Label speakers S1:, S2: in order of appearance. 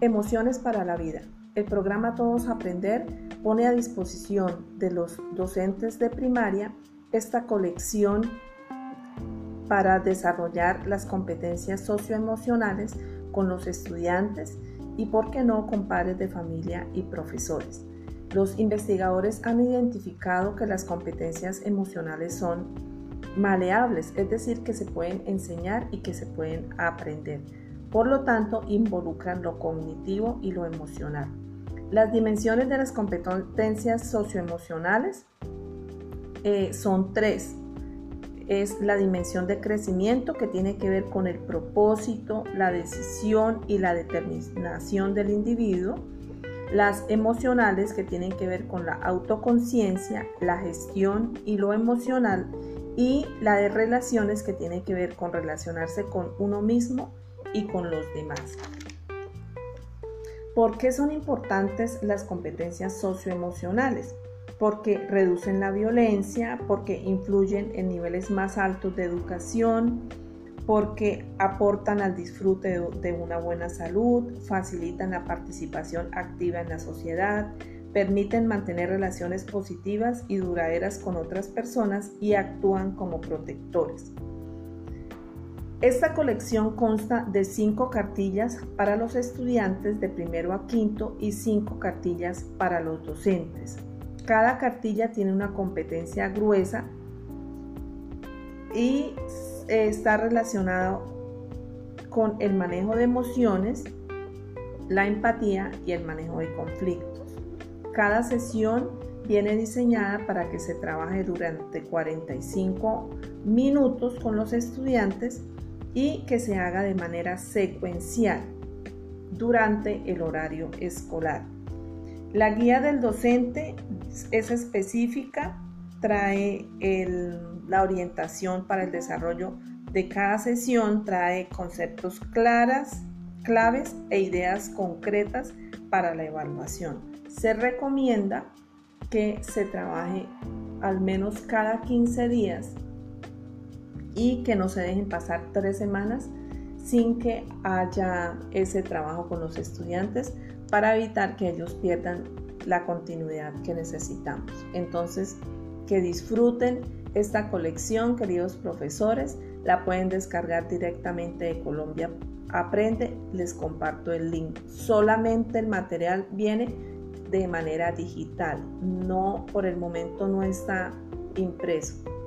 S1: Emociones para la vida. El programa Todos Aprender pone a disposición de los docentes de primaria esta colección para desarrollar las competencias socioemocionales con los estudiantes y, por qué no, con padres de familia y profesores. Los investigadores han identificado que las competencias emocionales son maleables, es decir, que se pueden enseñar y que se pueden aprender. Por lo tanto, involucran lo cognitivo y lo emocional. Las dimensiones de las competencias socioemocionales eh, son tres. Es la dimensión de crecimiento que tiene que ver con el propósito, la decisión y la determinación del individuo. Las emocionales que tienen que ver con la autoconciencia, la gestión y lo emocional. Y la de relaciones que tiene que ver con relacionarse con uno mismo y con los demás. ¿Por qué son importantes las competencias socioemocionales? Porque reducen la violencia, porque influyen en niveles más altos de educación, porque aportan al disfrute de una buena salud, facilitan la participación activa en la sociedad, permiten mantener relaciones positivas y duraderas con otras personas y actúan como protectores. Esta colección consta de cinco cartillas para los estudiantes de primero a quinto y cinco cartillas para los docentes. Cada cartilla tiene una competencia gruesa y está relacionado con el manejo de emociones, la empatía y el manejo de conflictos. Cada sesión viene diseñada para que se trabaje durante 45 minutos con los estudiantes y que se haga de manera secuencial durante el horario escolar. La guía del docente es específica, trae la orientación para el desarrollo de cada sesión, trae conceptos claras, claves e ideas concretas para la evaluación. Se recomienda que se trabaje al menos cada 15 días y que no se dejen pasar tres semanas sin que haya ese trabajo con los estudiantes para evitar que ellos pierdan la continuidad que necesitamos. Entonces, que disfruten esta colección, queridos profesores, la pueden descargar directamente de Colombia Aprende, les comparto el link. Solamente el material viene de manera digital, no por el momento no está impreso